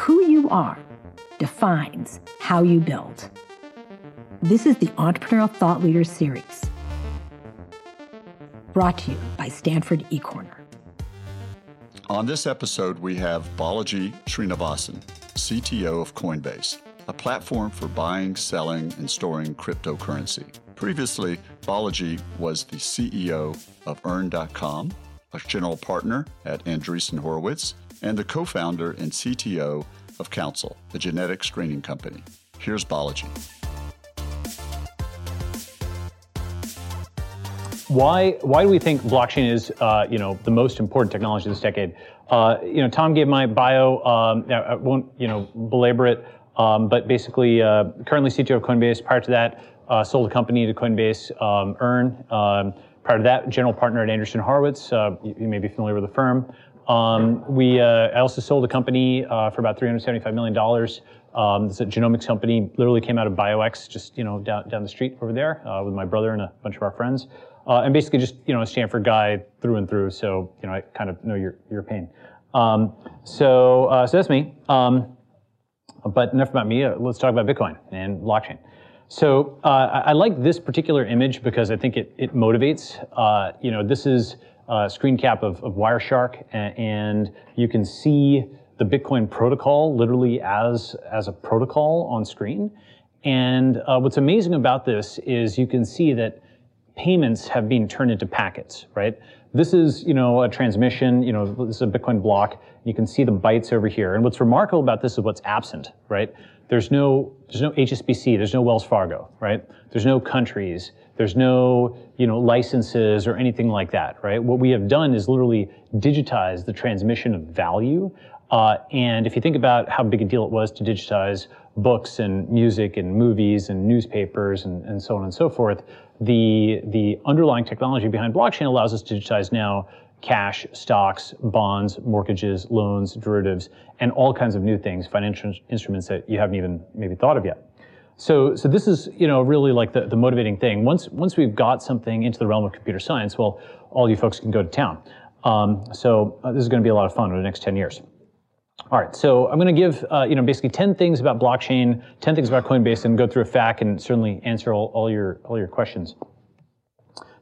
Who you are defines how you build. This is the Entrepreneurial Thought Leaders Series, brought to you by Stanford eCorner. On this episode, we have Balaji Srinivasan, CTO of Coinbase, a platform for buying, selling, and storing cryptocurrency. Previously, Balaji was the CEO of Earn.com, a general partner at Andreessen Horowitz, and the co founder and CTO of Counsyl, a genetic screening company. Here's Balaji. Why, why do we think blockchain is uh, you know, the most important technology this decade? Uh, you know, Tom gave my bio. Um, I won't you know, belabor it, um, but basically, uh, currently CTO of Coinbase. Prior to that, uh, sold a company to Coinbase, um, Earn. Um, prior to that, general partner at Andreessen Horowitz. Uh, you, you, may be familiar with the firm. Um, we, uh, I also sold a company uh, for about $375 million. Um, it's a genomics company, literally came out of BioX, just you know down, down the street over there uh, with my brother and a bunch of our friends. Uh, and basically just you know a Stanford guy through and through. So you know I kind of know your your pain. Um, so uh, so that's me. Um, but enough about me. Uh, let's talk about Bitcoin and blockchain. So I, I, like this particular image because I think it it motivates. you know this is uh, screen cap of, of Wireshark, and you can see the Bitcoin protocol literally as, as a protocol on screen. And uh, what's amazing about this is you can see that payments have been turned into packets, right? This is, you know, a transmission, you know, this is a Bitcoin block. You can see the bytes over here. And what's remarkable about this is what's absent, right? There's no, there's no HSBC, there's no Wells Fargo, right? There's no countries, there's no, you know, licenses or anything like that, right? What we have done is literally digitize the transmission of value. Uh, and if you think about how big a deal it was to digitize books and music and movies and newspapers and, and so on and so forth, the, the underlying technology behind blockchain allows us to digitize now cash, stocks, bonds, mortgages, loans, derivatives, and all kinds of new things, financial instruments that you haven't even maybe thought of yet. So, so this is, you know, really like the, the motivating thing. Once, once we've got something into the realm of computer science, well, all you folks can go to town. Um, so uh, this is going to be a lot of fun over the next 10 years. All right, so I'm going to give, uh, you know, basically 10 things about blockchain, 10 things about Coinbase, and go through a FAQ and certainly answer all, all your all your questions.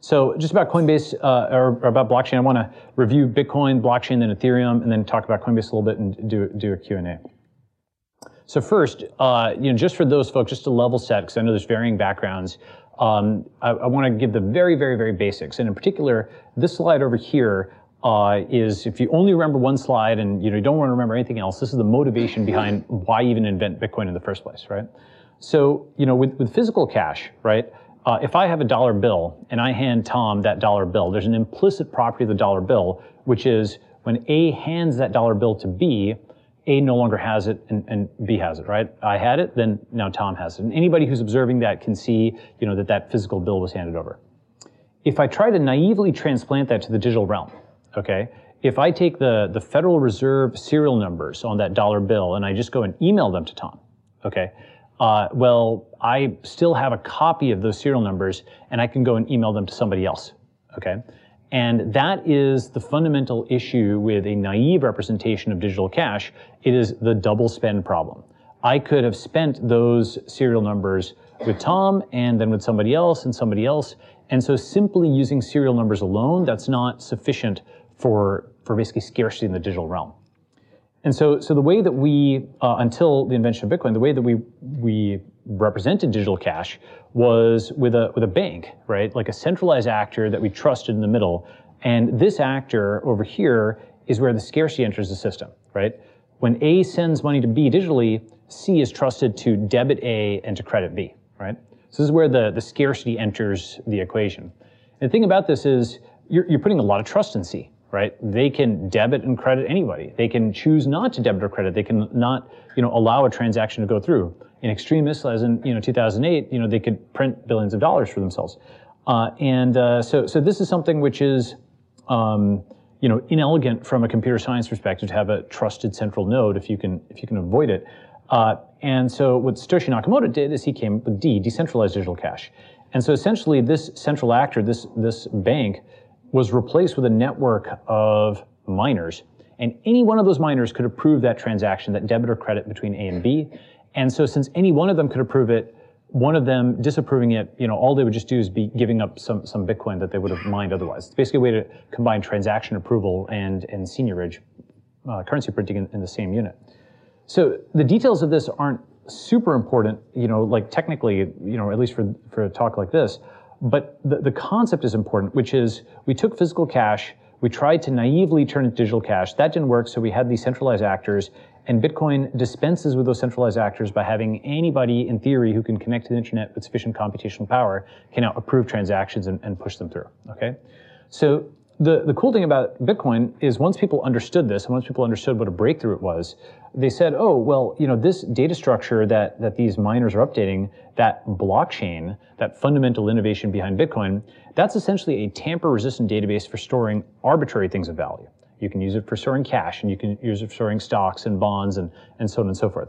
So just about Coinbase uh, or, or, about blockchain, I want to review Bitcoin, blockchain, then Ethereum, and then talk about Coinbase a little bit and do do a Q&A. So first, uh, you know, just for those folks, just to level set, because I know there's varying backgrounds, um, I, I want to give the very, very, very basics. And in particular, this slide over here uh, is if you only remember one slide and you know you don't want to remember anything else, this is the motivation behind why even invent Bitcoin in the first place, right? So you know, with, with physical cash, right? Uh, if I have a dollar bill and I hand Tom that dollar bill, there's an implicit property of the dollar bill, which is when A hands that dollar bill to B, a no longer has it and, and, B has it, right? I had it, then now Tom has it. And anybody who's observing that can see, you know, that that physical bill was handed over. If I try to naively transplant that to the digital realm, okay, if I take the, the Federal Reserve serial numbers on that dollar bill and I just go and email them to Tom, okay, uh, well, I still have a copy of those serial numbers and I can go and email them to somebody else, okay? And that is the fundamental issue with a naive representation of digital cash. It is the double spend problem. I could have spent those serial numbers with Tom and then with somebody else and somebody else. And so simply using serial numbers alone, that's not sufficient for, for basically scarcity in the digital realm. And so, so the way that we, uh, until the invention of Bitcoin, the way that we, we represented digital cash was with a with a bank, right? Like a centralized actor that we trusted in the middle. And this actor over here is where the scarcity enters the system, right? When A sends money to B digitally, C is trusted to debit A and to credit B, right? So this is where the, the scarcity enters the equation. And the thing about this is you're, you're putting a lot of trust in C, right? They can debit and credit anybody. They can choose not to debit or credit. They can not, you know, allow a transaction to go through in extremis, as in you know 2008, you know they could print billions of dollars for themselves, uh, and uh, so so this is something which is um, you know inelegant from a computer science perspective to have a trusted central node if you can if you can avoid it. Uh, and so what Satoshi Nakamoto did is he came up with D, decentralized digital cash, and so essentially this central actor, this this bank, was replaced with a network of miners and any one of those miners could approve that transaction, that debit or credit between A and B. And so since any one of them could approve it, one of them disapproving it, you know, all they would just do is be giving up some, some Bitcoin that they would have mined otherwise. It's basically a way to combine transaction approval and, and seigniorage uh, currency printing in, in the same unit. So the details of this aren't super important, you know, like technically, you know, at least for, for a talk like this, but the, the concept is important, which is we took physical cash, we tried to naively turn it digital cash. That didn't work, so we had these centralized actors, and Bitcoin dispenses with those centralized actors by having anybody, in theory, who can connect to the internet with sufficient computational power can now approve transactions and, and push them through. Okay, so the, the cool thing about Bitcoin is once people understood this, and once people understood what a breakthrough it was, they said, oh, well, you know, this data structure that, that these miners are updating, that blockchain, that fundamental innovation behind Bitcoin, that's essentially a tamper-resistant database for storing arbitrary things of value. You can use it for storing cash, and you can use it for storing stocks and bonds, and, and so on and so forth.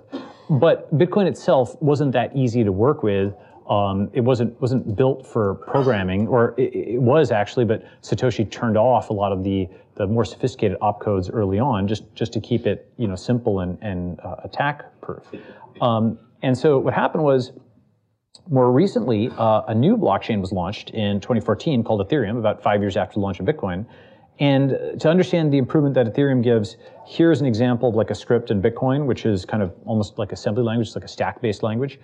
But Bitcoin itself wasn't that easy to work with. Um, it wasn't wasn't built for programming, or it, it, was actually, but Satoshi turned off a lot of the the more sophisticated opcodes early on, just just to keep it you know simple and and uh, attack proof. Um, and so what happened was more recently, uh, a new blockchain was launched in 2014 called Ethereum, about five years after the launch of Bitcoin. And to understand the improvement that Ethereum gives, here's an example of like a script in Bitcoin, which is kind of almost like assembly language, it's like a stack-based language.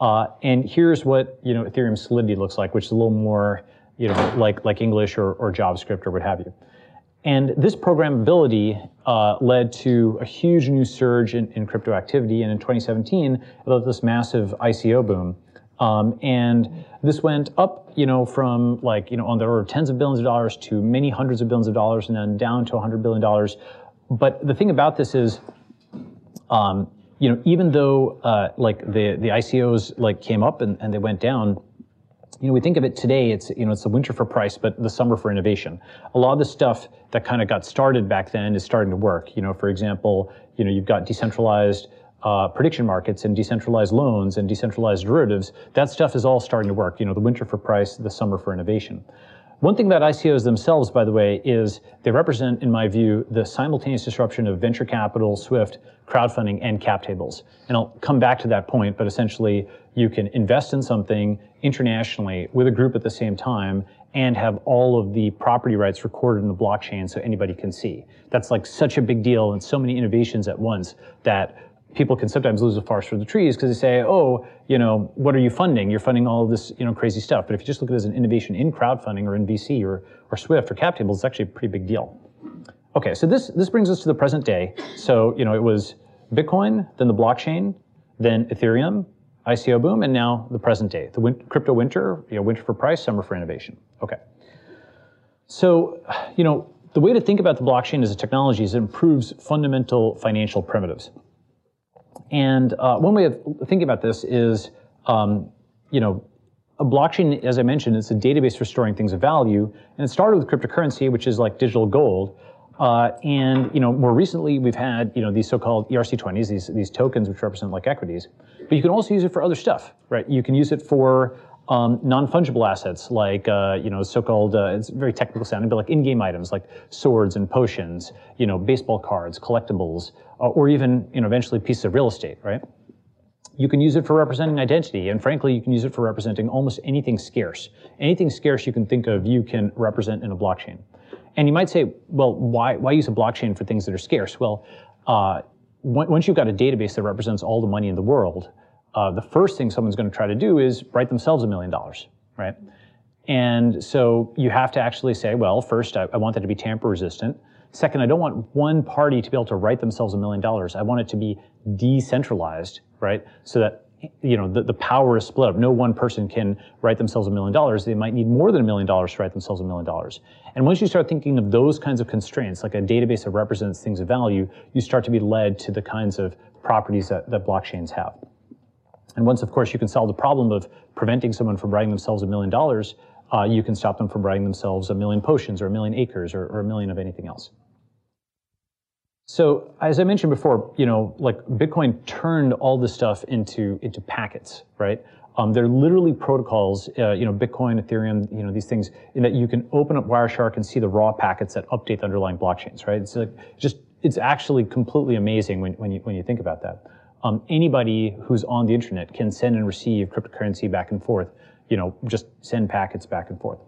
Uh, and here's what you know Ethereum Solidity looks like, which is a little more you know like like English or, or JavaScript or what have you. And this programmability uh, led to a huge new surge in, in, crypto activity, and in 2017, it led to this massive ICO boom. Um, and this went up, you know, from like, you know, on the order of tens of billions of dollars to many hundreds of billions of dollars and then down to $100 billion. But the thing about this is, um, you know, even though uh, like the the ICOs like came up and, and they went down, you know, we think of it today, it's, you know, it's the winter for price, but the summer for innovation. A lot of the stuff that kind of got started back then is starting to work. You know, for example, you know, you've got decentralized uh, prediction markets and decentralized loans and decentralized derivatives. That stuff is all starting to work. You know, the winter for price, the summer for innovation. One thing about ICOs themselves, by the way, is they represent, in my view, the simultaneous disruption of venture capital, Swift, crowdfunding, and cap tables. And I'll come back to that point, but essentially, you can invest in something internationally with a group at the same time and have all of the property rights recorded in the blockchain so anybody can see. That's like such a big deal and so many innovations at once that people can sometimes lose the forest for the trees because they say, oh, you know, what are you funding? You're funding all this, you know, crazy stuff. But if you just look at it as an innovation in crowdfunding or in VC or, or Swift or cap tables, it's actually a pretty big deal. Okay, so this, this brings us to the present day. So, you know, it was Bitcoin, then the blockchain, then Ethereum, ICO boom, and now the present day. The win- crypto winter, you know, winter for price, summer for innovation. Okay. So, you know, the way to think about the blockchain as a technology is it improves fundamental financial primitives. And uh, one way of thinking about this is, um, you know, a blockchain, as I mentioned, it's a database for storing things of value, and it started with cryptocurrency, which is like digital gold. Uh, and you know, more recently, we've had you know these so-called ERC20s, these these tokens which represent like equities. But you can also use it for other stuff, right? You can use it for um, non-fungible assets like uh, you know so-called uh, it's very technical sounding, but like in-game items like swords and potions, you know baseball cards, collectibles, uh, or even you know eventually pieces of real estate, right? You can use it for representing identity, and frankly, you can use it for representing almost anything scarce. Anything scarce you can think of, you can represent in a blockchain. And you might say, well, why why use a blockchain for things that are scarce? Well, uh, once you've got a database that represents all the money in the world, uh, the first thing someone's going to try to do is write themselves a million dollars, right? And so you have to actually say, well, first, I, I want that to be tamper resistant. Second, I don't want one party to be able to write themselves a million dollars. I want it to be decentralized, right? So that you know the, the power is split up. No one person can write themselves a million dollars. They might need more than a million dollars to write themselves a million dollars. And once you start thinking of those kinds of constraints, like a database that represents things of value, you start to be led to the kinds of properties that, that blockchains have. And once, of course, you can solve the problem of preventing someone from writing themselves a million dollars, uh, you can stop them from writing themselves a million potions or a million acres or, or a million of anything else. So as I mentioned before, you know, like Bitcoin turned all this stuff into into packets, right? Um, they're literally protocols, uh, you know, Bitcoin, Ethereum, you know, these things, in that you can open up Wireshark and see the raw packets that update the underlying blockchains, right? It's like just it's actually completely amazing when, when you when you think about that. Um, anybody who's on the internet can send and receive cryptocurrency back and forth. You know, just send packets back and forth.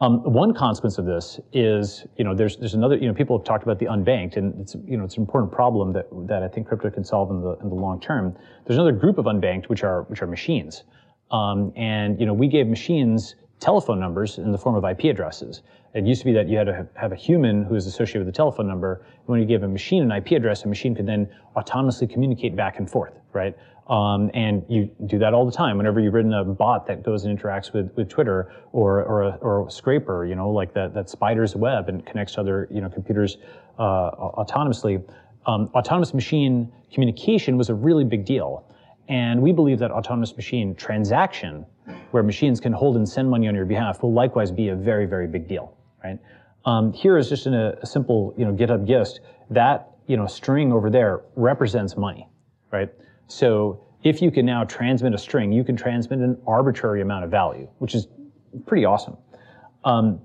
Um, one consequence of this is, you know, there's there's another, you know, people have talked about the unbanked, and it's you know it's an important problem that that I think crypto can solve in the in the long term. There's another group of unbanked, which are which are machines, um, and you know we gave machines telephone numbers in the form of IP addresses. It used to be that you had to have a human who was associated with the telephone number. When you gave a machine an IP address, a machine could then autonomously communicate back and forth, right? Um, and you do that all the time. Whenever you've written a bot that goes and interacts with, with Twitter or, or, a, or a scraper, you know, like that, that spider's web and connects to other, you know, computers uh, autonomously. Um, autonomous machine communication was a really big deal. And we believe that autonomous machine transaction, where machines can hold and send money on your behalf, will likewise be a very, very big deal, right? Um, here is just in a, a simple, you know, GitHub gist. That, you know, string over there represents money, right? So if you can now transmit a string, you can transmit an arbitrary amount of value, which is pretty awesome. Um,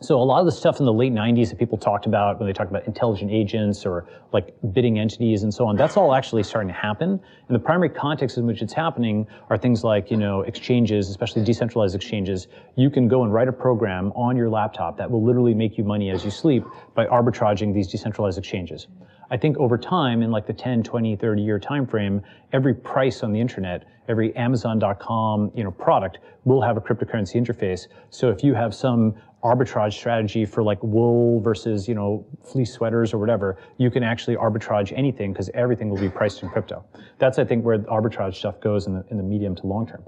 so a lot of the stuff in the late 90s that people talked about when they talked about intelligent agents or like bidding entities and so on, that's all actually starting to happen. And the primary context in which it's happening are things like, you know, exchanges, especially decentralized exchanges. You can go and write a program on your laptop that will literally make you money as you sleep by arbitraging these decentralized exchanges. I think over time, in like the 10, 20, 30 year time frame, every price on the internet, every Amazon.com, you know, product will have a cryptocurrency interface. So if you have some arbitrage strategy for like wool versus, you know, fleece sweaters or whatever, you can actually arbitrage anything because everything will be priced in crypto. That's, I think, where the arbitrage stuff goes in the, in the medium to long term.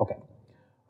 Okay.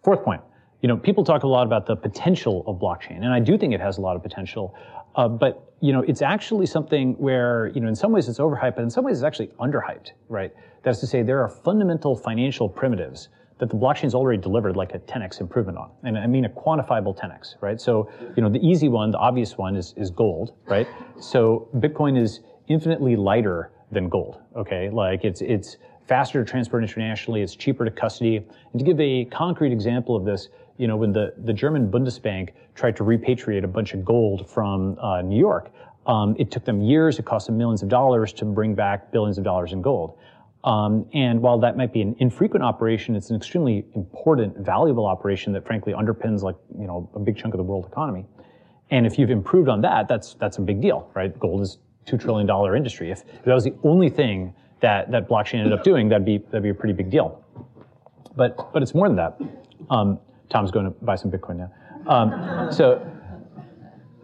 Fourth point. You know, people talk a lot about the potential of blockchain, and I do think it has a lot of potential. Uh, but you know, it's actually something where, you know, in some ways it's overhyped, but in some ways it's actually underhyped, right? That's to say there are fundamental financial primitives that the blockchain's already delivered like a 10x improvement on. And I mean a quantifiable 10x, right? So, you know, the easy one, the obvious one is, is gold, right? So Bitcoin is infinitely lighter than gold, okay? Like it's, it's faster to transport internationally, it's cheaper to custody. And to give a concrete example of this, you know, when the, the German Bundesbank tried to repatriate a bunch of gold from uh, New York, um, it took them years, it cost them millions of dollars to bring back billions of dollars in gold. Um, and while that might be an infrequent operation, it's an extremely important, valuable operation that frankly underpins like, you know, a big chunk of the world economy. And if you've improved on that, that's, that's a big deal, right? Gold is $2 trillion industry. If, if that was the only thing that, that blockchain ended up doing, that'd be, that'd be a pretty big deal. But, but it's more than that. Um, Tom's going to buy some Bitcoin now. Um, so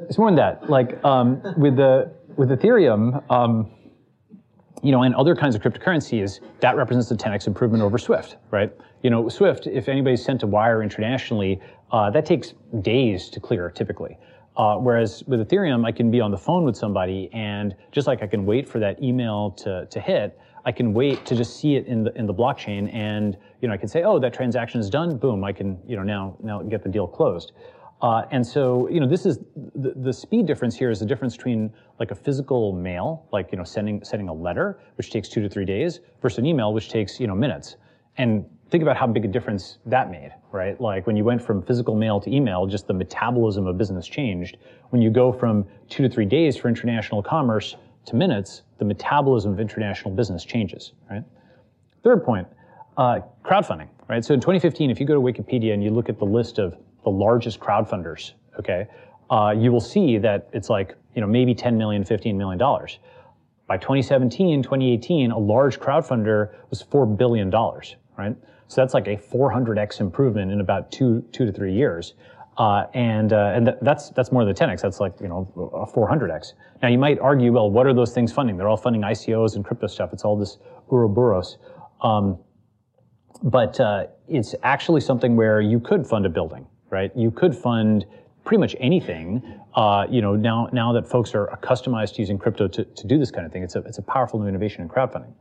it's more than that. Like um, with the with Ethereum, um, you know, and other kinds of cryptocurrencies, that represents a 10x improvement over Swift, right? You know, Swift, if anybody's sent a wire internationally, uh, that takes days to clear typically. Uh, whereas with Ethereum, I can be on the phone with somebody, and just like I can wait for that email to to hit, I can wait to just see it in the in the blockchain, and you know I can say, oh, that transaction is done. Boom, I can you know now now get the deal closed. Uh, and so you know this is the, the speed difference here is the difference between like a physical mail, like you know sending sending a letter, which takes two to three days, versus an email, which takes you know minutes. And think about how big a difference that made, right? Like when you went from physical mail to email, just the metabolism of business changed. When you go from two to three days for international commerce to minutes, the metabolism of international business changes, right? Third point, uh, crowdfunding, right? So in 2015, if you go to Wikipedia and you look at the list of the largest crowdfunders, okay, uh, you will see that it's like, you know, maybe 10 million, 15 million dollars. By 2017, 2018, a large crowdfunder was $4 billion, right? So that's like a 400x improvement in about two, two to three years. Uh, and uh, and th- that's that's more than 10x. That's like you know a 400x. Now you might argue, well, what are those things funding? They're all funding ICOs and crypto stuff. It's all this Ouroboros. Um, but uh, it's actually something where you could fund a building, right? You could fund pretty much anything. Uh, you know now now that folks are customized to using crypto to, to do this kind of thing, it's a it's a powerful new innovation in crowdfunding.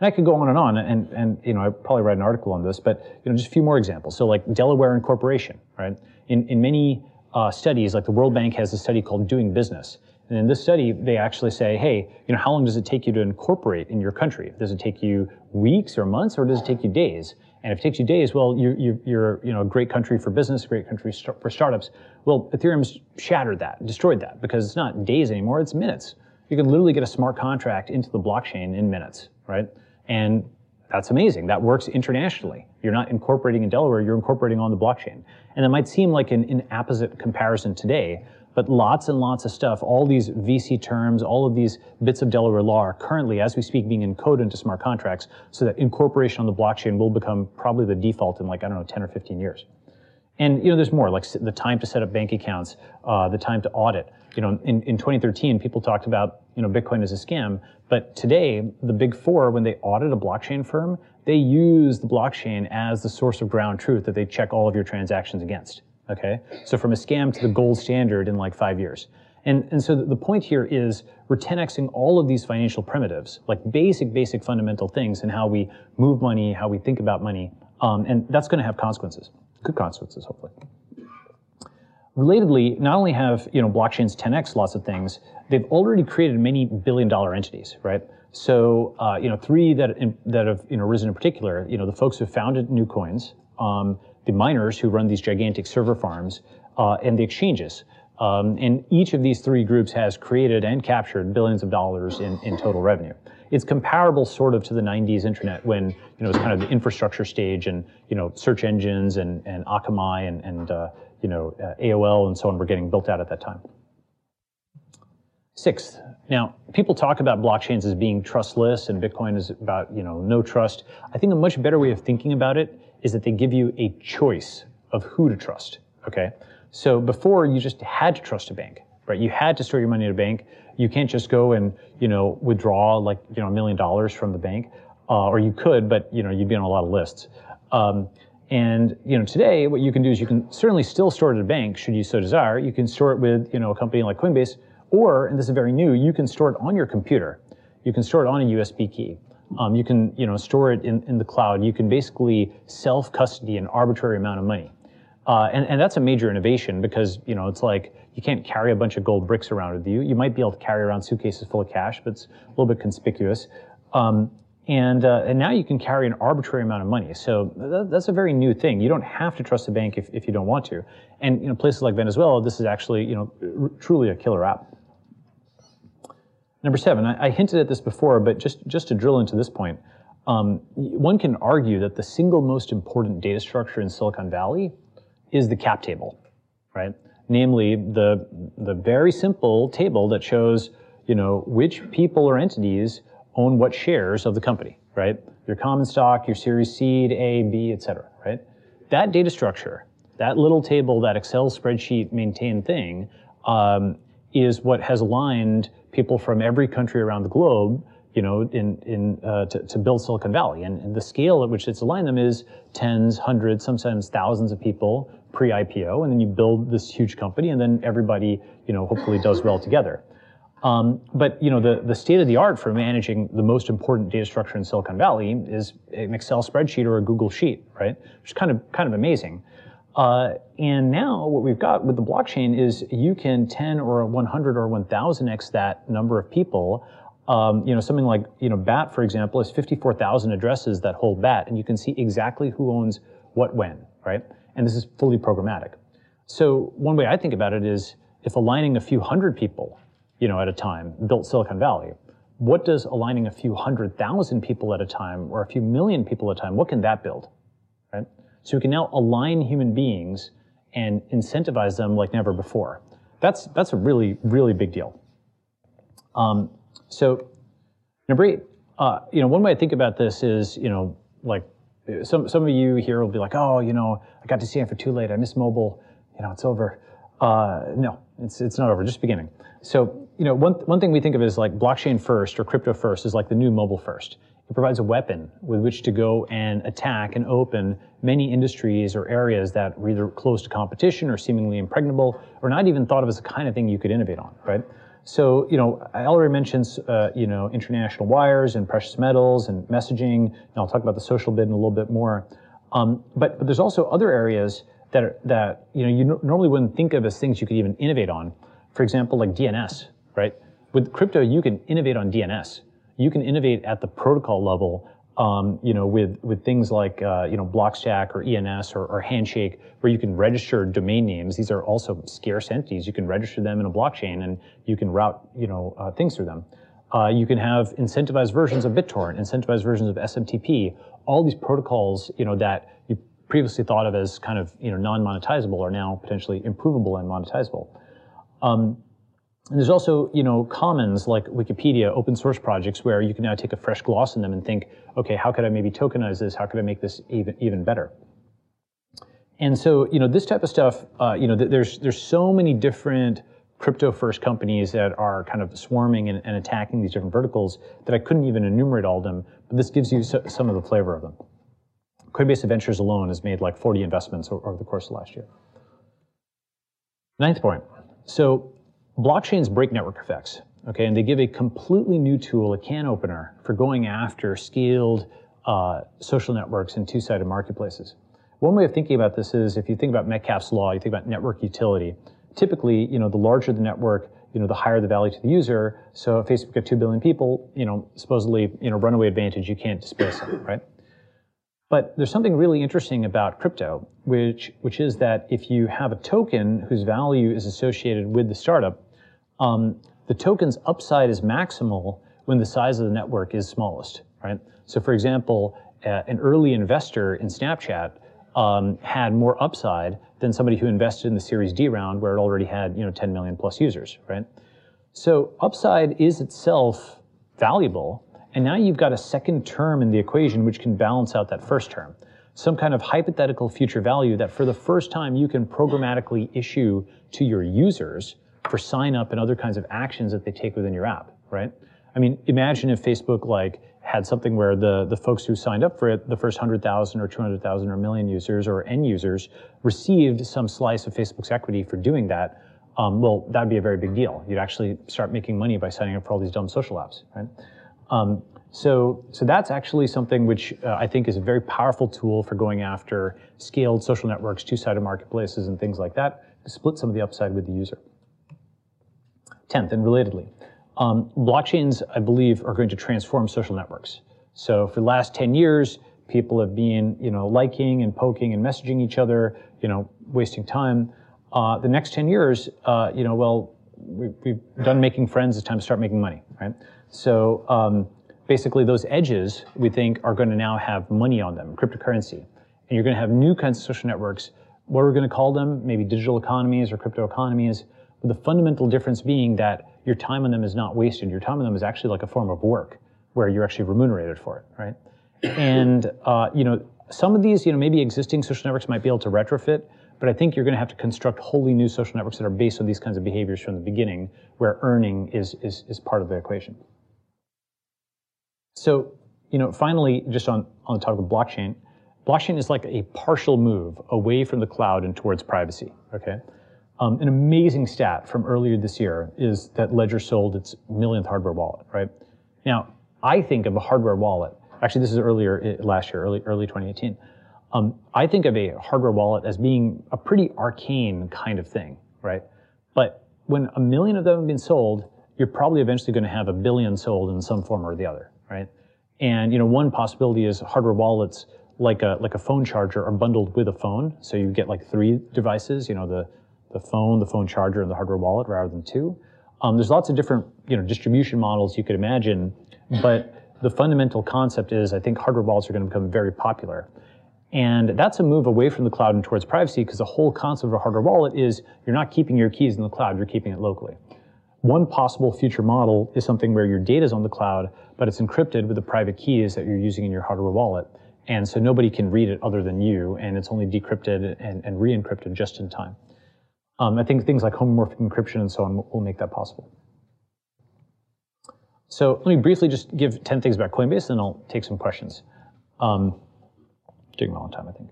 And I could go on and on, and, and you know, I probably write an article on this, but you know, just a few more examples. So like Delaware Incorporation, right? In, in many uh, studies, like the World Bank has a study called Doing Business. And in this study, they actually say, hey, you know, how long does it take you to incorporate in your country? Does it take you weeks or months, or does it take you days? And if it takes you days, well, you, you, you're you know a great country for business, a great country for startups. Well, Ethereum's shattered that, destroyed that, because it's not days anymore; it's minutes. You can literally get a smart contract into the blockchain in minutes, right? And that's amazing. That works internationally. You're not incorporating in Delaware; you're incorporating on the blockchain. And it might seem like an, an apposite comparison today, but lots and lots of stuff, all these VC terms, all of these bits of Delaware law are currently, as we speak, being encoded into smart contracts so that incorporation on the blockchain will become probably the default in like, I don't know, 10 or 15 years. And, you know, there's more, like the time to set up bank accounts, uh, the time to audit. You know, in, in 2013, people talked about, you know, Bitcoin as a scam. But today, the big four, when they audit a blockchain firm, they use the blockchain as the source of ground truth that they check all of your transactions against. Okay, so from a scam to the gold standard in like five years. And, and so the point here is we're 10xing all of these financial primitives, like basic, basic fundamental things in how we move money, how we think about money. Um, and that's going to have consequences, good consequences, hopefully. Relatedly, not only have you know blockchains 10x lots of things, they've already created many billion dollar entities, right? So uh, you know three that in, that have you know risen in particular, you know the folks who founded new coins, um, the miners who run these gigantic server farms, uh, and the exchanges. Um, and each of these three groups has created and captured billions of dollars in, in total revenue. It's comparable sort of to the 90s internet when, you know, it was kind of the infrastructure stage and, you know, search engines and, and Akamai and, and uh, you know, uh, AOL and so on were getting built out at that time. Sixth, now people talk about blockchains as being trustless and Bitcoin is about, you know, no trust. I think a much better way of thinking about it is that they give you a choice of who to trust. Okay. So before you just had to trust a bank, right? You had to store your money at a bank. You can't just go and, you know, withdraw like, you know, a million dollars from the bank. Uh, or you could, but, you know, you'd be on a lot of lists. Um, and, you know, today what you can do is you can certainly still store it at a bank should you so desire. You can store it with, you know, a company like Coinbase, or, and this is very new, you can store it on your computer. You can store it on a USB key. Um, you can, you know, store it in, in the cloud. You can basically self-custody an arbitrary amount of money. Uh, and, and that's a major innovation because, you know, it's like you can't carry a bunch of gold bricks around with you. You might be able to carry around suitcases full of cash, but it's a little bit conspicuous. Um, and, uh, and now you can carry an arbitrary amount of money. So that, that's a very new thing. You don't have to trust a bank if, if you don't want to. And, you know, places like Venezuela, this is actually, you know, r- truly a killer app. Number seven, I, I, hinted at this before, but just, just to drill into this point, um, one can argue that the single most important data structure in Silicon Valley is the cap table, right? Namely, the, the very simple table that shows, you know, which people or entities own what shares of the company, right? Your common stock, your series seed, A, B, et cetera, right? That data structure, that little table, that Excel spreadsheet maintained thing, um, is what has aligned people from every country around the globe, you know, in, in, uh, to, to, build Silicon Valley. And, and, the scale at which it's aligned them is tens, hundreds, sometimes thousands of people pre-IPO. And then you build this huge company and then everybody, you know, hopefully does well together. Um, but you know the, the state of the art for managing the most important data structure in Silicon Valley is an Excel spreadsheet or a Google Sheet, right? Which is kind of kind of amazing. Uh, and now what we've got with the blockchain is you can 10 or 100 or 1000x that number of people. Um, you know, something like, you know, BAT, for example, is 54,000 addresses that hold BAT, and you can see exactly who owns what when, right? And this is fully programmatic. So one way I think about it is if aligning a few hundred people, you know, at a time built Silicon Valley, what does aligning a few hundred thousand people at a time or a few million people at a time, what can that build, right? So we can now align human beings and incentivize them like never before. That's, that's a really, really big deal. Um, so number eight, uh, you know, one way I think about this is, you know, like some, some of you here will be like, oh, you know, I got to Stanford too late. I missed mobile. You know, it's over. Uh, no, it's, it's not over, just beginning. So, you know, one, one thing we think of as like blockchain first or crypto first is like the new mobile first. It provides a weapon with which to go and attack and open many industries or areas that were either close to competition or seemingly impregnable or not even thought of as the kind of thing you could innovate on, right? So, you know, I already mentioned, uh, you know, international wires and precious metals and messaging, and I'll talk about the social bit in a little bit more. Um, but, but there's also other areas that, are, that, you know, you normally wouldn't think of as things you could even innovate on. For example, like DNS, right? With crypto, you can innovate on DNS. You can innovate at the protocol level um, you know, with, with things like, uh, you know, Blockstack or ENS or, or, Handshake, where you can register domain names. These are also scarce entities. You can register them in a blockchain and you can route, you know, uh, things through them. Uh, you can have incentivized versions of BitTorrent, incentivized versions of SMTP. All these protocols, you know, that you previously thought of as kind of, you know, non-monetizable are now potentially improvable and monetizable. Um, and there's also, you know, commons like Wikipedia, open source projects where you can now take a fresh gloss in them and think, okay, how could I maybe tokenize this? How could I make this even even better? And so, you know, this type of stuff, uh, you know, there's there's so many different crypto first companies that are kind of swarming and, and, attacking these different verticals that I couldn't even enumerate all of them, but this gives you so, some of the flavor of them. Coinbase Ventures alone has made like 40 investments over, over the course of last year. Ninth point. So blockchains break network effects, okay, and they give a completely new tool, a can opener, for going after scaled uh, social networks and two-sided marketplaces. One way of thinking about this is if you think about Metcalfe's law, you think about network utility. Typically, you know, the larger the network, you know, the higher the value to the user. So if Facebook got two billion people, you know, supposedly, you know, runaway advantage, you can't displace them, right? But there's something really interesting about crypto, which, which is that if you have a token whose value is associated with the startup, um, the token's upside is maximal when the size of the network is smallest, right? So for example, uh, an early investor in Snapchat um, had more upside than somebody who invested in the Series D round where it already had, you know, 10 million plus users, right? So upside is itself valuable, and now you've got a second term in the equation which can balance out that first term. Some kind of hypothetical future value that for the first time you can programmatically issue to your users for sign up and other kinds of actions that they take within your app, right? I mean, imagine if Facebook like had something where the, the folks who signed up for it, the first 100,000 or 200,000 or a million users or end users received some slice of Facebook's equity for doing that. Um, well, that'd be a very big deal. You'd actually start making money by signing up for all these dumb social apps, right? Um, so, so that's actually something which uh, I think is a very powerful tool for going after scaled social networks, two-sided marketplaces, and things like that to split some of the upside with the user. Tenth, and relatedly, um, blockchains, I believe, are going to transform social networks. So for the last 10 years, people have been, you know, liking and poking and messaging each other, you know, wasting time. Uh, the next 10 years, uh, you know, well, we, have done making friends. It's time to start making money, right? So um, basically, those edges we think are going to now have money on them, cryptocurrency, and you're going to have new kinds of social networks. What are we going to call them? Maybe digital economies or crypto economies the fundamental difference being that your time on them is not wasted. Your time on them is actually like a form of work where you're actually remunerated for it, right? And, uh, you know, some of these, you know, maybe existing social networks might be able to retrofit, but I think you're going to have to construct wholly new social networks that are based on these kinds of behaviors from the beginning, where earning is, is, is part of the equation. So, you know, finally, just on, on the topic of blockchain, blockchain is like a partial move away from the cloud and towards privacy, okay? Um, an amazing stat from earlier this year is that Ledger sold its millionth hardware wallet, right? Now, I think of a hardware wallet, actually this is earlier eh, last year, early, early 2018. Um, I think of a hardware wallet as being a pretty arcane kind of thing, right? But when a million of them have been sold, you're probably eventually going to have a billion sold in some form or the other, right? And you know, one possibility is hardware wallets like a like a phone charger are bundled with a phone, so you get like three devices. You know, the the phone, the phone charger, and the hardware wallet rather than two. Um, there's lots of different you know distribution models you could imagine, but the fundamental concept is I think hardware wallets are going to become very popular. And that's a move away from the cloud and towards privacy because the whole concept of a hardware wallet is you're not keeping your keys in the cloud, you're keeping it locally. One possible future model is something where your data is on the cloud, but it's encrypted with the private keys that you're using in your hardware wallet. And so nobody can read it other than you, and it's only decrypted and, and re-encrypted just in time. Um, I think things like homomorphic encryption and so on will, will make that possible. So let me briefly just give 10 things about Coinbase, and I'll take some questions. Um, taking a long time, I think.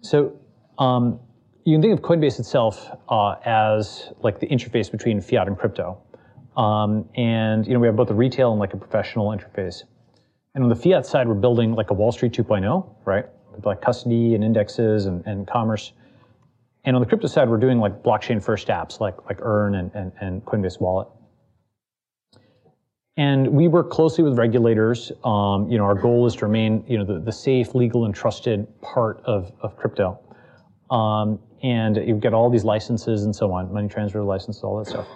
So um, you can think of Coinbase itself uh, as like the interface between fiat and crypto. Um, and you know we have both a retail and like a professional interface. And on the fiat side, we're building like a Wall Street 2.0, right? With like custody and indexes and, and commerce. And on the crypto side, we're doing like blockchain first apps like, like Earn and, and, and Coinbase Wallet. And we work closely with regulators. Um, you know, our goal is to remain, you know, the, the safe, legal, and trusted part of, of crypto. Um, and you've got all these licenses and so on, money transfer licenses, all that stuff.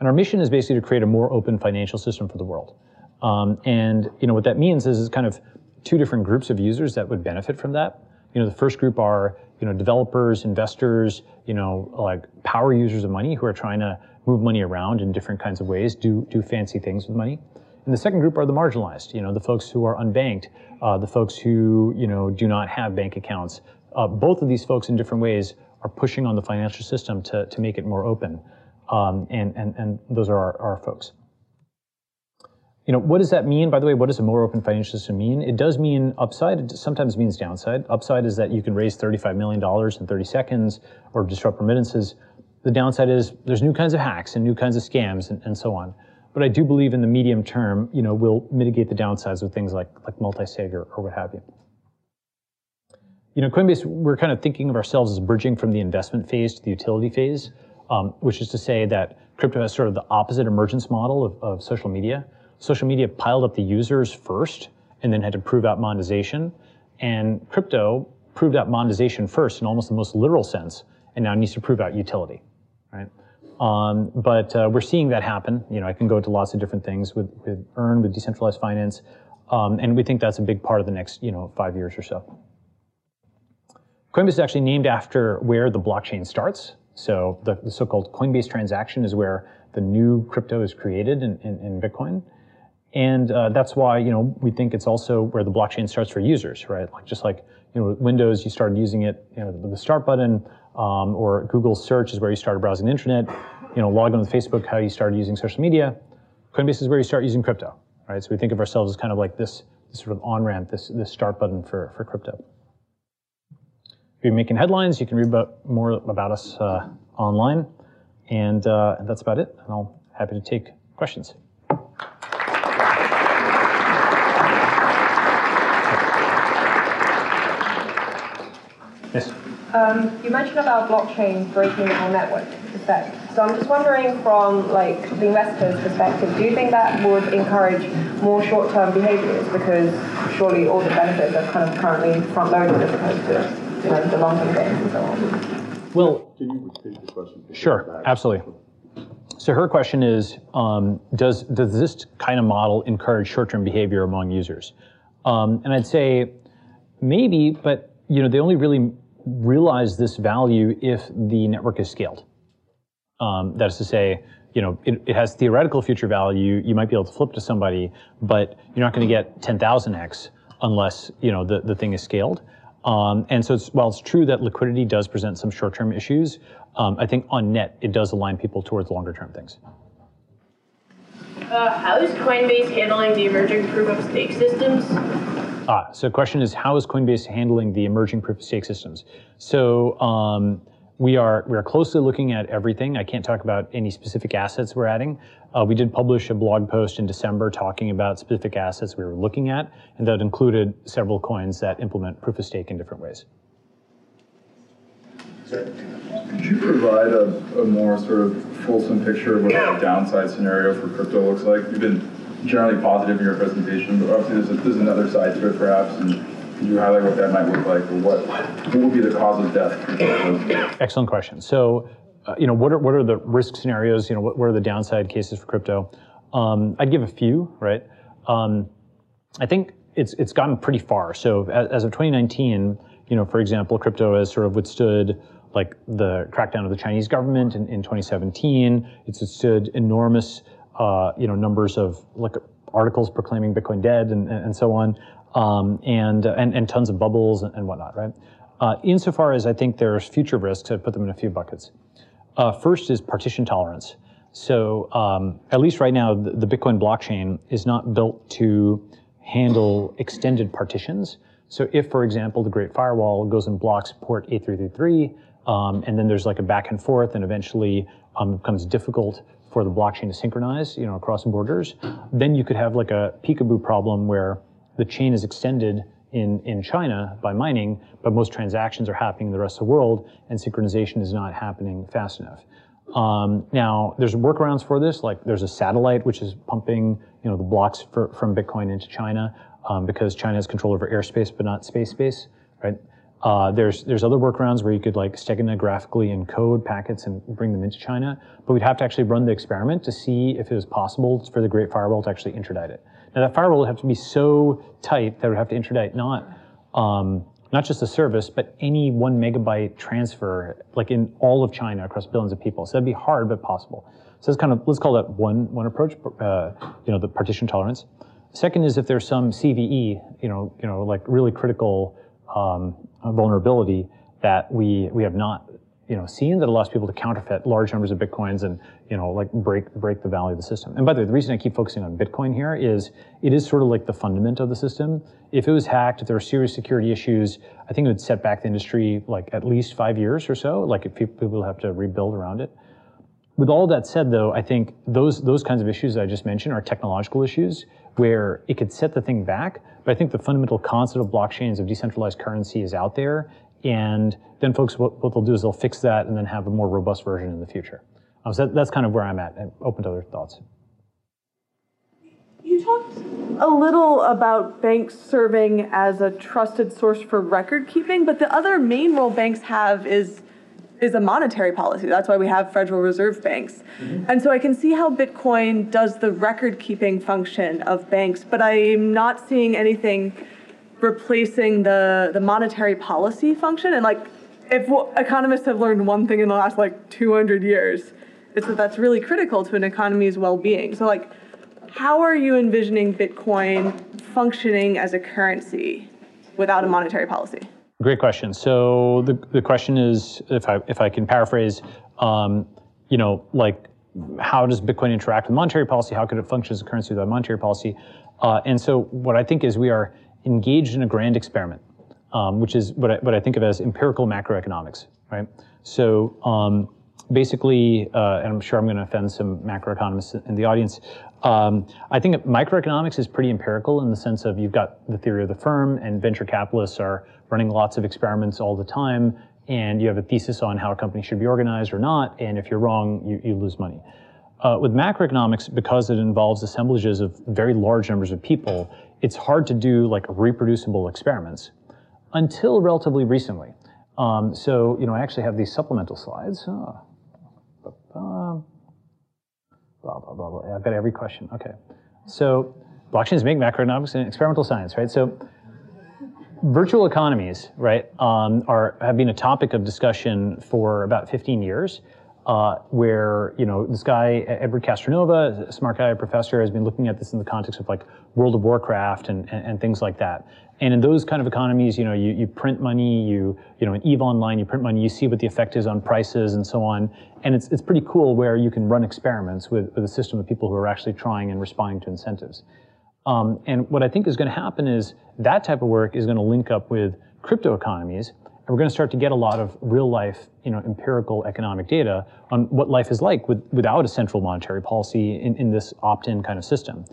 And our mission is basically to create a more open financial system for the world. Um, and you know what that means is it's kind of two different groups of users that would benefit from that. You know, the first group are you know developers, investors, you know, like power users of money who are trying to move money around in different kinds of ways, do do fancy things with money. And the second group are the marginalized, you know, the folks who are unbanked, uh, the folks who you know do not have bank accounts. Uh, both of these folks, in different ways, are pushing on the financial system to to make it more open. Um, and, and, and those are our, our folks. You know, what does that mean? By the way, what does a more open financial system mean? It does mean upside. It sometimes means downside. Upside is that you can raise $35 million in 30 seconds or disrupt remittances. The downside is there's new kinds of hacks and new kinds of scams and, and so on. But I do believe in the medium term, you know, we'll mitigate the downsides with things like, like multi-sig or, or what have you. You know, Coinbase, we're kind of thinking of ourselves as bridging from the investment phase to the utility phase um, which is to say that crypto has sort of the opposite emergence model of, of social media. Social media piled up the users first and then had to prove out monetization. And crypto proved out monetization first in almost the most literal sense, and now needs to prove out utility, right? Um, but uh, we're seeing that happen. You know, I can go into lots of different things with, with Earn, with decentralized finance, um, and we think that's a big part of the next, you know, five years or so. Coinbase is actually named after where the blockchain starts. So the, the so-called Coinbase transaction is where the new crypto is created in, in, in Bitcoin. And uh, that's why, you know, we think it's also where the blockchain starts for users, right? Like just like, you know, Windows, you started using it, you know, the start button, um, or Google search is where you started browsing the internet, you know, log on with Facebook, how you started using social media. Coinbase is where you start using crypto, right? So we think of ourselves as kind of like this, this sort of on-ramp, this, this start button for, for crypto. If you're making headlines, you can read about, more about us uh, online. And, uh, that's about it. And I'm happy to take questions. Yes. Um, you mentioned about blockchain breaking our network effect. So I'm just wondering from like the investor's perspective, do you think that would encourage more short-term behaviors because surely all the benefits are kind of currently front-loaded as opposed to you know, the long-term gains and so on. Well, Can you repeat the question? Sure, absolutely. So her question is, um, does does this kind of model encourage short-term behavior among users? Um, and I'd say maybe, but you know, they only really realize this value if the network is scaled. Um, that is to say, you know, it, it, has theoretical future value. You might be able to flip to somebody, but you're not going to get 10,000x unless you know the, the thing is scaled. Um, and so it's, while it's true that liquidity does present some short-term issues, um, I think on net, it does align people towards longer-term things. Uh, how is Coinbase handling the emerging proof of stake systems? Ah, so the question is, how is Coinbase handling the emerging proof of stake systems? So um, we are we are closely looking at everything. I can't talk about any specific assets we're adding. Uh, we did publish a blog post in December talking about specific assets we were looking at, and that included several coins that implement proof of stake in different ways. Could you provide a, a more sort of fulsome picture of what a downside scenario for crypto looks like? You've been generally positive in your presentation, but obviously there's, a, there's another side to it perhaps, and could you highlight what that might look like, or what, what would be the cause of death? Excellent question. So, uh, you know, what are what are the risk scenarios? You know, what, what are the downside cases for crypto? Um, I'd give a few, right? Um, I think it's it's gotten pretty far. So, as, as, of 2019, you know, for example, crypto has sort of withstood like the crackdown of the Chinese government in, in 2017. It's withstood enormous, uh, you know, numbers of like articles proclaiming Bitcoin dead and, and so on um, and, and, and tons of bubbles and, whatnot, right? Uh, insofar as I think there's future risks, I put them in a few buckets. Uh, first is partition tolerance. So um, at least right now, the, the, Bitcoin blockchain is not built to handle extended partitions. So if, for example, the Great Firewall goes and blocks port 8333, um, and then there's like a back and forth, and eventually um, it becomes difficult for the blockchain to synchronize, you know, across borders, then you could have like a peekaboo problem where the chain is extended in, in China by mining, but most transactions are happening in the rest of the world, and synchronization is not happening fast enough. Um, now, there's workarounds for this, like there's a satellite which is pumping, you know, the blocks for, from Bitcoin into China um, because China has control over airspace but not space space, right? Uh, there's there's other workarounds where you could like steganographically encode packets and bring them into China, but we'd have to actually run the experiment to see if it was possible for the Great Firewall to actually intradict it. Now that firewall would have to be so tight that it would have to intradict not um, not just the service, but any one megabyte transfer, like in all of China across billions of people. So that'd be hard but possible. So that's kind of let's call that one one approach. Uh, you know, the partition tolerance. Second is if there's some CVE, you know, you know, like really critical um, Uh, vulnerability that we we have not you know seen that allows people to counterfeit large numbers of bitcoins and you know like break break the value of the system. And by the way, the reason I keep focusing on Bitcoin here is it is sort of like the fundament of the system. If it was hacked, if there were serious security issues, I think it would set back the industry like at least five years or so. Like if people have to rebuild around it. With all that said, though, I think those those kinds of issues I just mentioned are technological issues where it could set the thing back. But I think the fundamental concept of blockchains of decentralized currency is out there. And then folks, what, what they'll do is they'll fix that and then have a more robust version in the future. Um, so that, that's kind of where I'm at. I'm open to other thoughts. You talked a little about banks serving as a trusted source for record keeping, but the other main role banks have is is a monetary policy. That's why we have Federal Reserve banks. Mm-hmm. And so I can see how Bitcoin does the record keeping function of banks, but I'm not seeing anything replacing the, the monetary policy function. And like, if economists have learned one thing in the last like 200 years, it's that that's really critical to an economy's well being. So, like, how are you envisioning Bitcoin functioning as a currency without a monetary policy? Great question. So the, the question is, if I if I can paraphrase, um, you know, like how does Bitcoin interact with monetary policy? How could it function as a currency without monetary policy? Uh, and so what I think is we are engaged in a grand experiment, um, which is what I, what I think of as empirical macroeconomics, right? So um, basically, uh, and I'm sure I'm going to offend some macroeconomists in the audience. Um, I think microeconomics is pretty empirical in the sense of you've got the theory of the firm, and venture capitalists are running lots of experiments all the time, and you have a thesis on how a company should be organized or not, and if you're wrong, you, you lose money. Uh, with macroeconomics, because it involves assemblages of very large numbers of people, it's hard to do like reproducible experiments until relatively recently. Um, so, you know, I actually have these supplemental slides. Oh. Blah, blah, blah, blah. I've got every question. Okay. So, blockchains make macroeconomics and experimental science, right? So, virtual economies, right, um, are have been a topic of discussion for about 15 years. Uh, where you know this guy Edward Castronova, a smart guy, professor, has been looking at this in the context of like World of Warcraft and, and, and, things like that. And in those kind of economies, you know, you, you print money, you you know, in Eve Online, you print money, you see what the effect is on prices and so on. And it's it's pretty cool where you can run experiments with, with a system of people who are actually trying and responding to incentives. Um, and what I think is going to happen is that type of work is going to link up with crypto economies, and we're going to start to get a lot of real life, you know, empirical economic data on what life is like with, without a central monetary policy in, in this opt-in kind of system.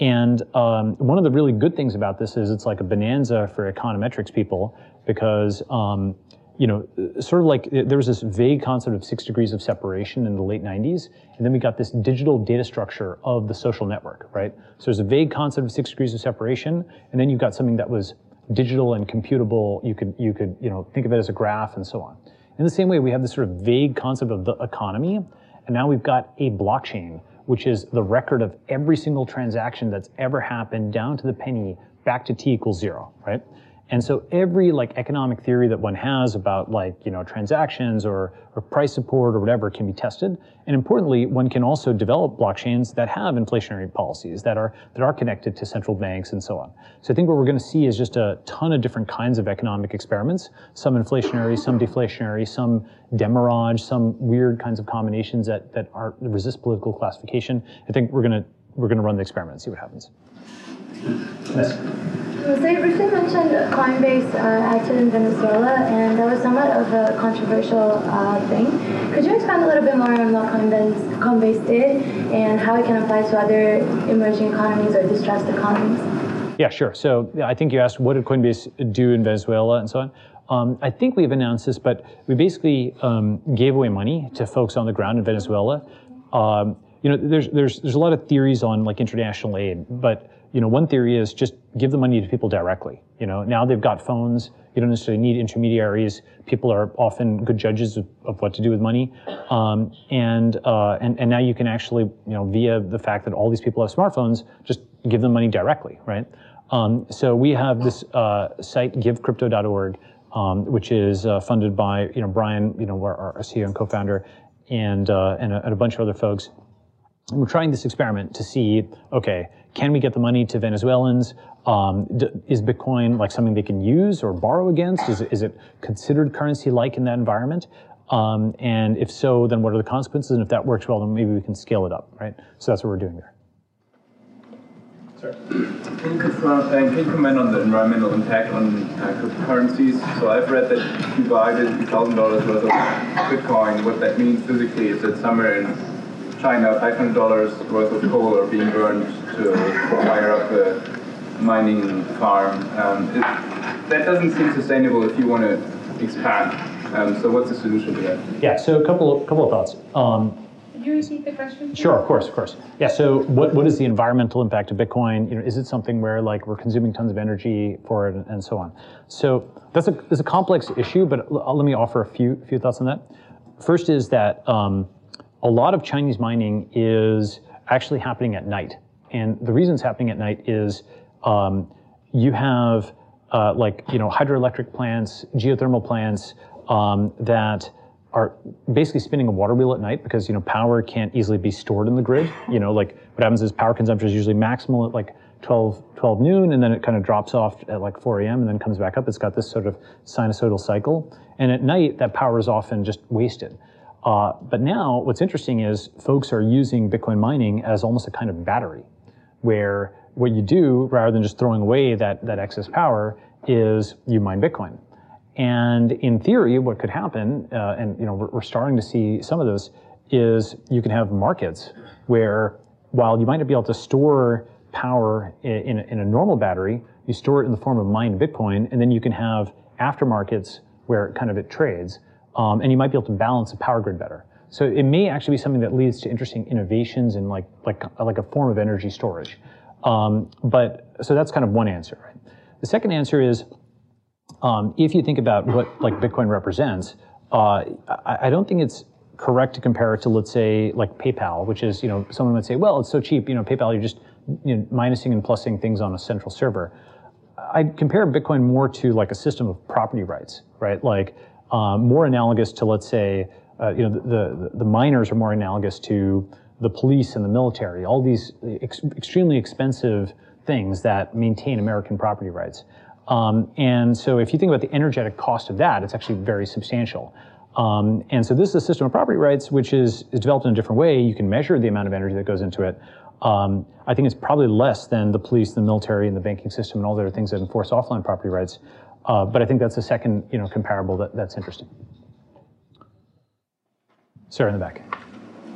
And um, one of the really good things about this is it's like a bonanza for econometrics people because um, you know, sort of like there was this vague concept of six degrees of separation in the late 90s, and then we got this digital data structure of the social network, right? So there's a vague concept of six degrees of separation, and then you've got something that was digital and computable. You could, you could, you know, think of it as a graph and so on. In the same way, we have this sort of vague concept of the economy, and now we've got a blockchain, which is the record of every single transaction that's ever happened down to the penny back to t equals zero, right? And so every like economic theory that one has about like, you know, transactions or, or price support or whatever can be tested. And importantly, one can also develop blockchains that have inflationary policies that are, that are connected to central banks and so on. So I think what we're going to see is just a ton of different kinds of economic experiments, some inflationary, some deflationary, some demurrage, some weird kinds of combinations that, that are resist political classification. I think we're going to, we're going to run the experiment and see what happens. Yes. So you briefly mentioned Coinbase uh, in Venezuela, and that was somewhat of a controversial uh, thing. Could you expand a little bit more on what Coinbase, Coinbase did and how it can apply to other emerging economies or distressed economies? Yeah, sure. So I think you asked what did Coinbase do in Venezuela and so on. Um, I think we've announced this, but we basically um, gave away money to folks on the ground in Venezuela. Um, you know, there's there's there's a lot of theories on like international aid, but you know, one theory is just give the money to people directly. You know, now they've got phones. You don't necessarily need intermediaries. People are often good judges of, of what to do with money, um, and uh, and and now you can actually, you know, via the fact that all these people have smartphones, just give them money directly, right? Um, so we have this uh, site, givecrypto.org, um, which is uh, funded by you know Brian, you know, our, our CEO and co-founder, and uh, and a, and a bunch of other folks. And we're trying this experiment to see, okay, can we get the money to Venezuelans? Um, d- is Bitcoin like something they can use or borrow against? Is, is it considered currency like in that environment? Um, and if so, then what are the consequences? And if that works well, then maybe we can scale it up, right? So that's what we're doing there. Sorry. Can you confirm, uh, can you comment on the environmental impact on uh, cryptocurrencies? So I've read that you buy $50,000 worth of Bitcoin, what that means physically is that somewhere in China, $500 worth of coal are being burned to fire up a mining farm. Um, it, that doesn't seem sustainable if you want to expand. Um, so what's the solution to that? Yeah, so a couple of, couple of thoughts. Um, Could you repeat the question? please? Sure, of course, of course. Yeah. So, what, what is the environmental impact of Bitcoin? You know, is it something where like we're consuming tons of energy for it, and, and so on? So that's a that's a complex issue, but l- let me offer a few few thoughts on that. First is that um, a lot of Chinese mining is actually happening at night, and the reason it's happening at night is um, you have uh, like you know hydroelectric plants, geothermal plants um, that are basically spinning a water wheel at night because you know power can't easily be stored in the grid. You know, like what happens is power consumption is usually maximal at like 12, 12 noon, and then it kind of drops off at like 4 a.m. and then comes back up. It's got this sort of sinusoidal cycle, and at night that power is often just wasted. Uh, but now, what's interesting is folks are using Bitcoin mining as almost a kind of battery, where what you do rather than just throwing away that that excess power is you mine Bitcoin. And in theory, what could happen, uh, and you know, we're, we're starting to see some of this, is you can have markets where, while you might not be able to store power in, in, a, in a normal battery, you store it in the form of mined Bitcoin, and then you can have aftermarkets where kind of it trades, um, and you might be able to balance the power grid better. So it may actually be something that leads to interesting innovations in like like like a form of energy storage. Um, but so that's kind of one answer. Right? The second answer is um, if you think about what like Bitcoin represents, uh, I, I, don't think it's correct to compare it to let's say like PayPal, which is you know someone would say, well, it's so cheap. You know, PayPal you're just you know, minusing and plusing things on a central server. I'd compare Bitcoin more to like a system of property rights, right? Like um, more analogous to let's say uh, you know the, the the miners are more analogous to the police and the military, all these ex- extremely expensive things that maintain American property rights. Um, and so if you think about the energetic cost of that, it's actually very substantial. Um, and so this is a system of property rights which is, is developed in a different way. You can measure the amount of energy that goes into it. Um, I think it's probably less than the police, the military, and the banking system, and all the other things that enforce offline property rights. Uh, but I think that's the second, you know, comparable that, that's interesting. Sarah in the back.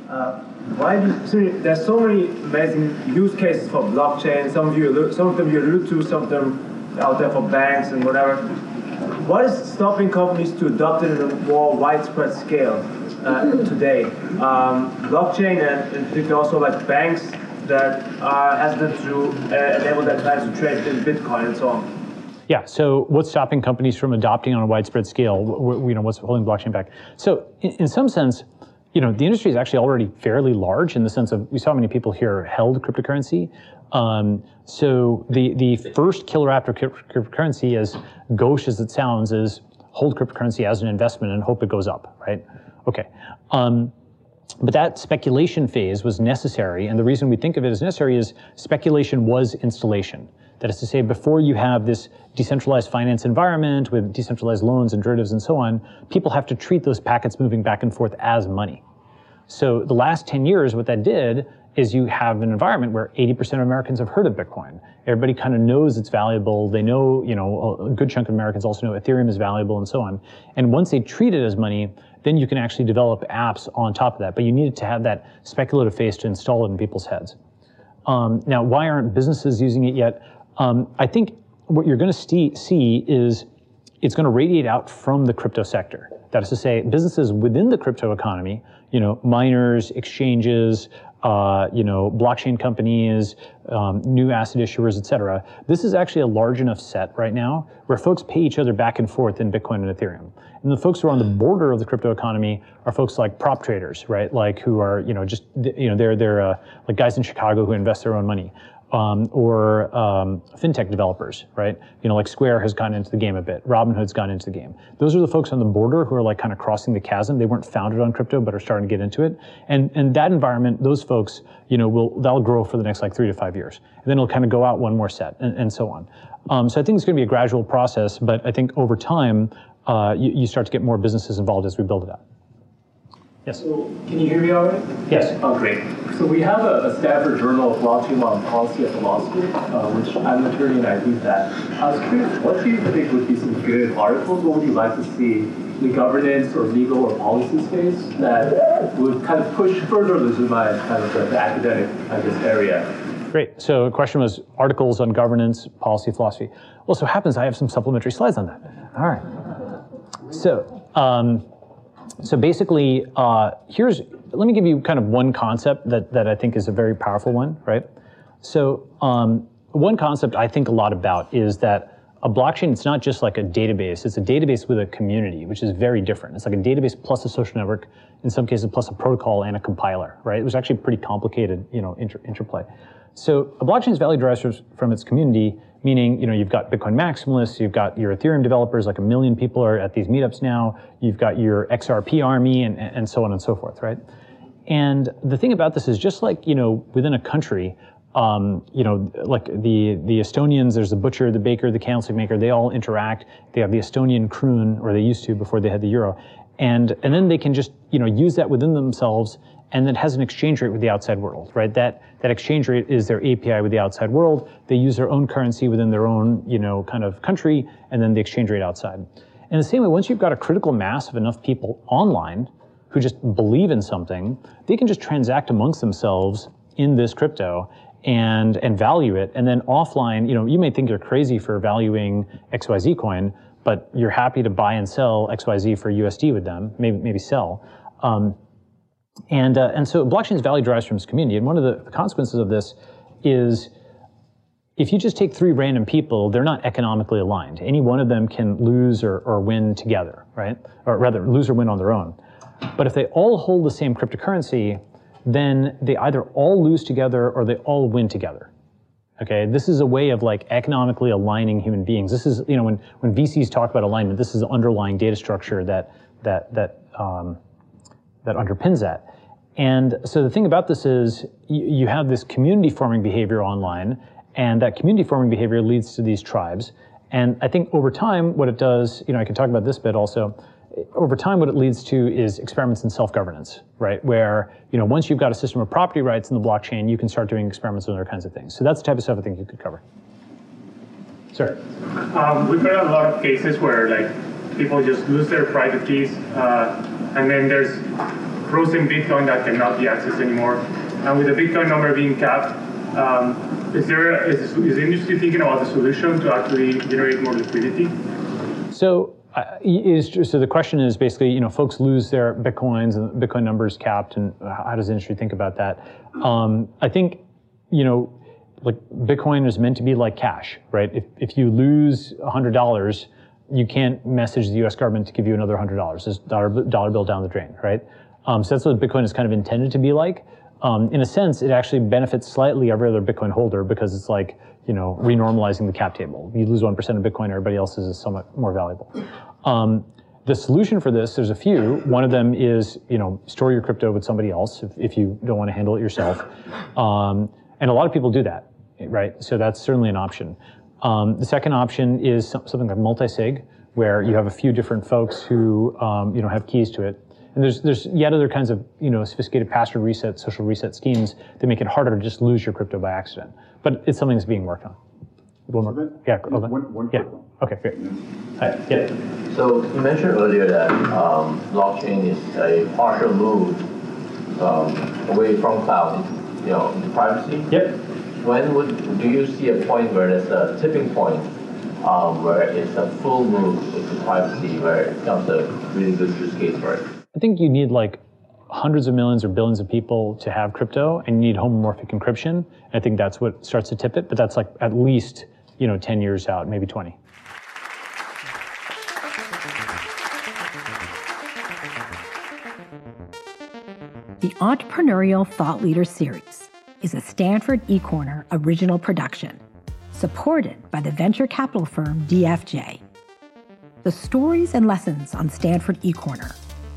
Uh, why do so there's so many amazing use cases for blockchain? Some of you, some of them you allude to, some of them out there for banks and whatever. What is stopping companies to adopt it in a more widespread scale uh, today? Um, blockchain and in particular also like banks that are hesitant to uh, enable their clients to trade in Bitcoin and so on. Yeah. So, what's stopping companies from adopting on a widespread scale? You know, what's holding blockchain back? So, in, in some sense, you know, the industry is actually already fairly large in the sense of we saw many people here held cryptocurrency. Um, so the the first killer app of cryptocurrency, as gauche as it sounds, is hold cryptocurrency as an investment and hope it goes up, right? Okay. Um, but that speculation phase was necessary, and the reason we think of it as necessary is speculation was installation. That is to say, before you have this decentralized finance environment with decentralized loans and derivatives and so on, people have to treat those packets moving back and forth as money. So the last 10 years, what that did is you have an environment where 80% of Americans have heard of Bitcoin. Everybody kind of knows it's valuable. They know, you know, a good chunk of Americans also know Ethereum is valuable and so on. And once they treat it as money, then you can actually develop apps on top of that. But you needed to have that speculative phase to install it in people's heads. Um, now, why aren't businesses using it yet? Um, I think what you're going to see is it's going to radiate out from the crypto sector. That is to say, businesses within the crypto economy, you know, miners, exchanges, uh, you know, blockchain companies, um, new asset issuers, et cetera. This is actually a large enough set right now where folks pay each other back and forth in Bitcoin and Ethereum. And the folks who are on the border of the crypto economy are folks like prop traders, right? Like who are, you know, just, you know, they're, they're uh, like guys in Chicago who invest their own money um, or um, fintech developers, right? You know, like Square has gone into the game a bit. Robinhood's gone into the game. Those are the folks on the border who are like kind of crossing the chasm. They weren't founded on crypto, but are starting to get into it. And and that environment, those folks, you know, will that'll grow for the next like three to five years. And then it'll kind of go out one more set, and, and so on. Um, so I think it's going to be a gradual process, but I think over time, uh, you, you start to get more businesses involved as we build it out. Yes. So, can you hear me all right? Yes. Oh, great. So we have a, a Stanford Journal of Blockchain Law and Policy at the law school, uh, which I'm an attorney and I read that. I was curious, what do you think would be some good articles? What would you like to see in the governance or legal or policy space that would kind of push further legitimate kind of the, the academic, I guess, area? Great. So the question was articles on governance, policy, philosophy. Well, so happens I have some supplementary slides on that. All right. So. Um, so basically, uh, here's let me give you kind of one concept that that I think is a very powerful one, right? So um, one concept I think a lot about is that a blockchain it's not just like a database; it's a database with a community, which is very different. It's like a database plus a social network, in some cases plus a protocol and a compiler, right? It was actually pretty complicated, you know, inter- interplay. So a blockchain's value derives from its community, meaning, you know, you've got Bitcoin maximalists, you've got your Ethereum developers, like a million people are at these meetups now, you've got your XRP army and, and so on and so forth, right? And the thing about this is just like, you know, within a country, um, you know, like the, the Estonians, there's the butcher, the baker, the candlestick maker, they all interact. They have the Estonian kroon, or they used to before they had the euro. And, and then they can just, you know, use that within themselves and that has an exchange rate with the outside world, right? That that exchange rate is their API with the outside world. They use their own currency within their own, you know, kind of country, and then the exchange rate outside. In the same way, once you've got a critical mass of enough people online who just believe in something, they can just transact amongst themselves in this crypto and and value it. And then offline, you know, you may think you're crazy for valuing XYZ coin, but you're happy to buy and sell XYZ for USD with them, maybe maybe sell. Um, and, uh, and so blockchain's value derives from its community. And one of the consequences of this is if you just take three random people, they're not economically aligned. Any one of them can lose or, or win together, right? Or rather, lose or win on their own. But if they all hold the same cryptocurrency, then they either all lose together or they all win together. Okay, this is a way of like economically aligning human beings. This is, you know, when, when VCs talk about alignment, this is the underlying data structure that, that, that, um, that underpins that. And so the thing about this is you, have this community forming behavior online, and that community forming behavior leads to these tribes. And I think over time, what it does, you know, I can talk about this bit also. Over time, what it leads to is experiments in self-governance, right? Where, you know, once you've got a system of property rights in the blockchain, you can start doing experiments on other kinds of things. So that's the type of stuff I think you could cover. Sir. Um, we've heard a lot of cases where, like, people just lose their private keys, uh, and then there's in Bitcoin that cannot be accessed anymore. And with the Bitcoin number being capped, um, is there is, is the industry thinking about the solution to actually generate more liquidity? So uh, is so the question is basically you know folks lose their bitcoins and Bitcoin numbers capped, and how does the industry think about that? Um, I think you know like Bitcoin is meant to be like cash, right? If if you lose hundred dollars you can't message the U.S. government to give you another hundred dollars. It's dollar dollar bill down the drain, right? Um, so that's what Bitcoin is kind of intended to be like. Um, in a sense, it actually benefits slightly every other Bitcoin holder because it's like you know renormalizing the cap table. You lose one percent of Bitcoin, everybody else's is somewhat more valuable. Um, the solution for this, there's a few. One of them is you know store your crypto with somebody else if, if you don't want to handle it yourself, um, and a lot of people do that, right? So that's certainly an option. Um, the second option is something like multi-sig, where you have a few different folks who um, you know have keys to it. And there's there's yet other kinds of you know sophisticated password reset, social reset schemes that make it harder to just lose your crypto by accident. But it's something that's being worked on. One more. Yeah. One, one yeah. Okay. Great. Right. Yeah. So you mentioned earlier that um, blockchain is a partial move um, away from cloud, you know, privacy. Yep when would do you see a point where there's a tipping point um, where it's a full move into privacy, where it becomes a really good use case for it. I think you need like hundreds of millions or billions of people to have crypto, and you need homomorphic encryption. I think that's what starts to tip it, but that's like at least you know 10 years out, maybe 20. The Entrepreneurial Thought Leader Series is a Stanford eCorner original production, supported by the venture capital firm DFJ. The stories and lessons on Stanford eCorner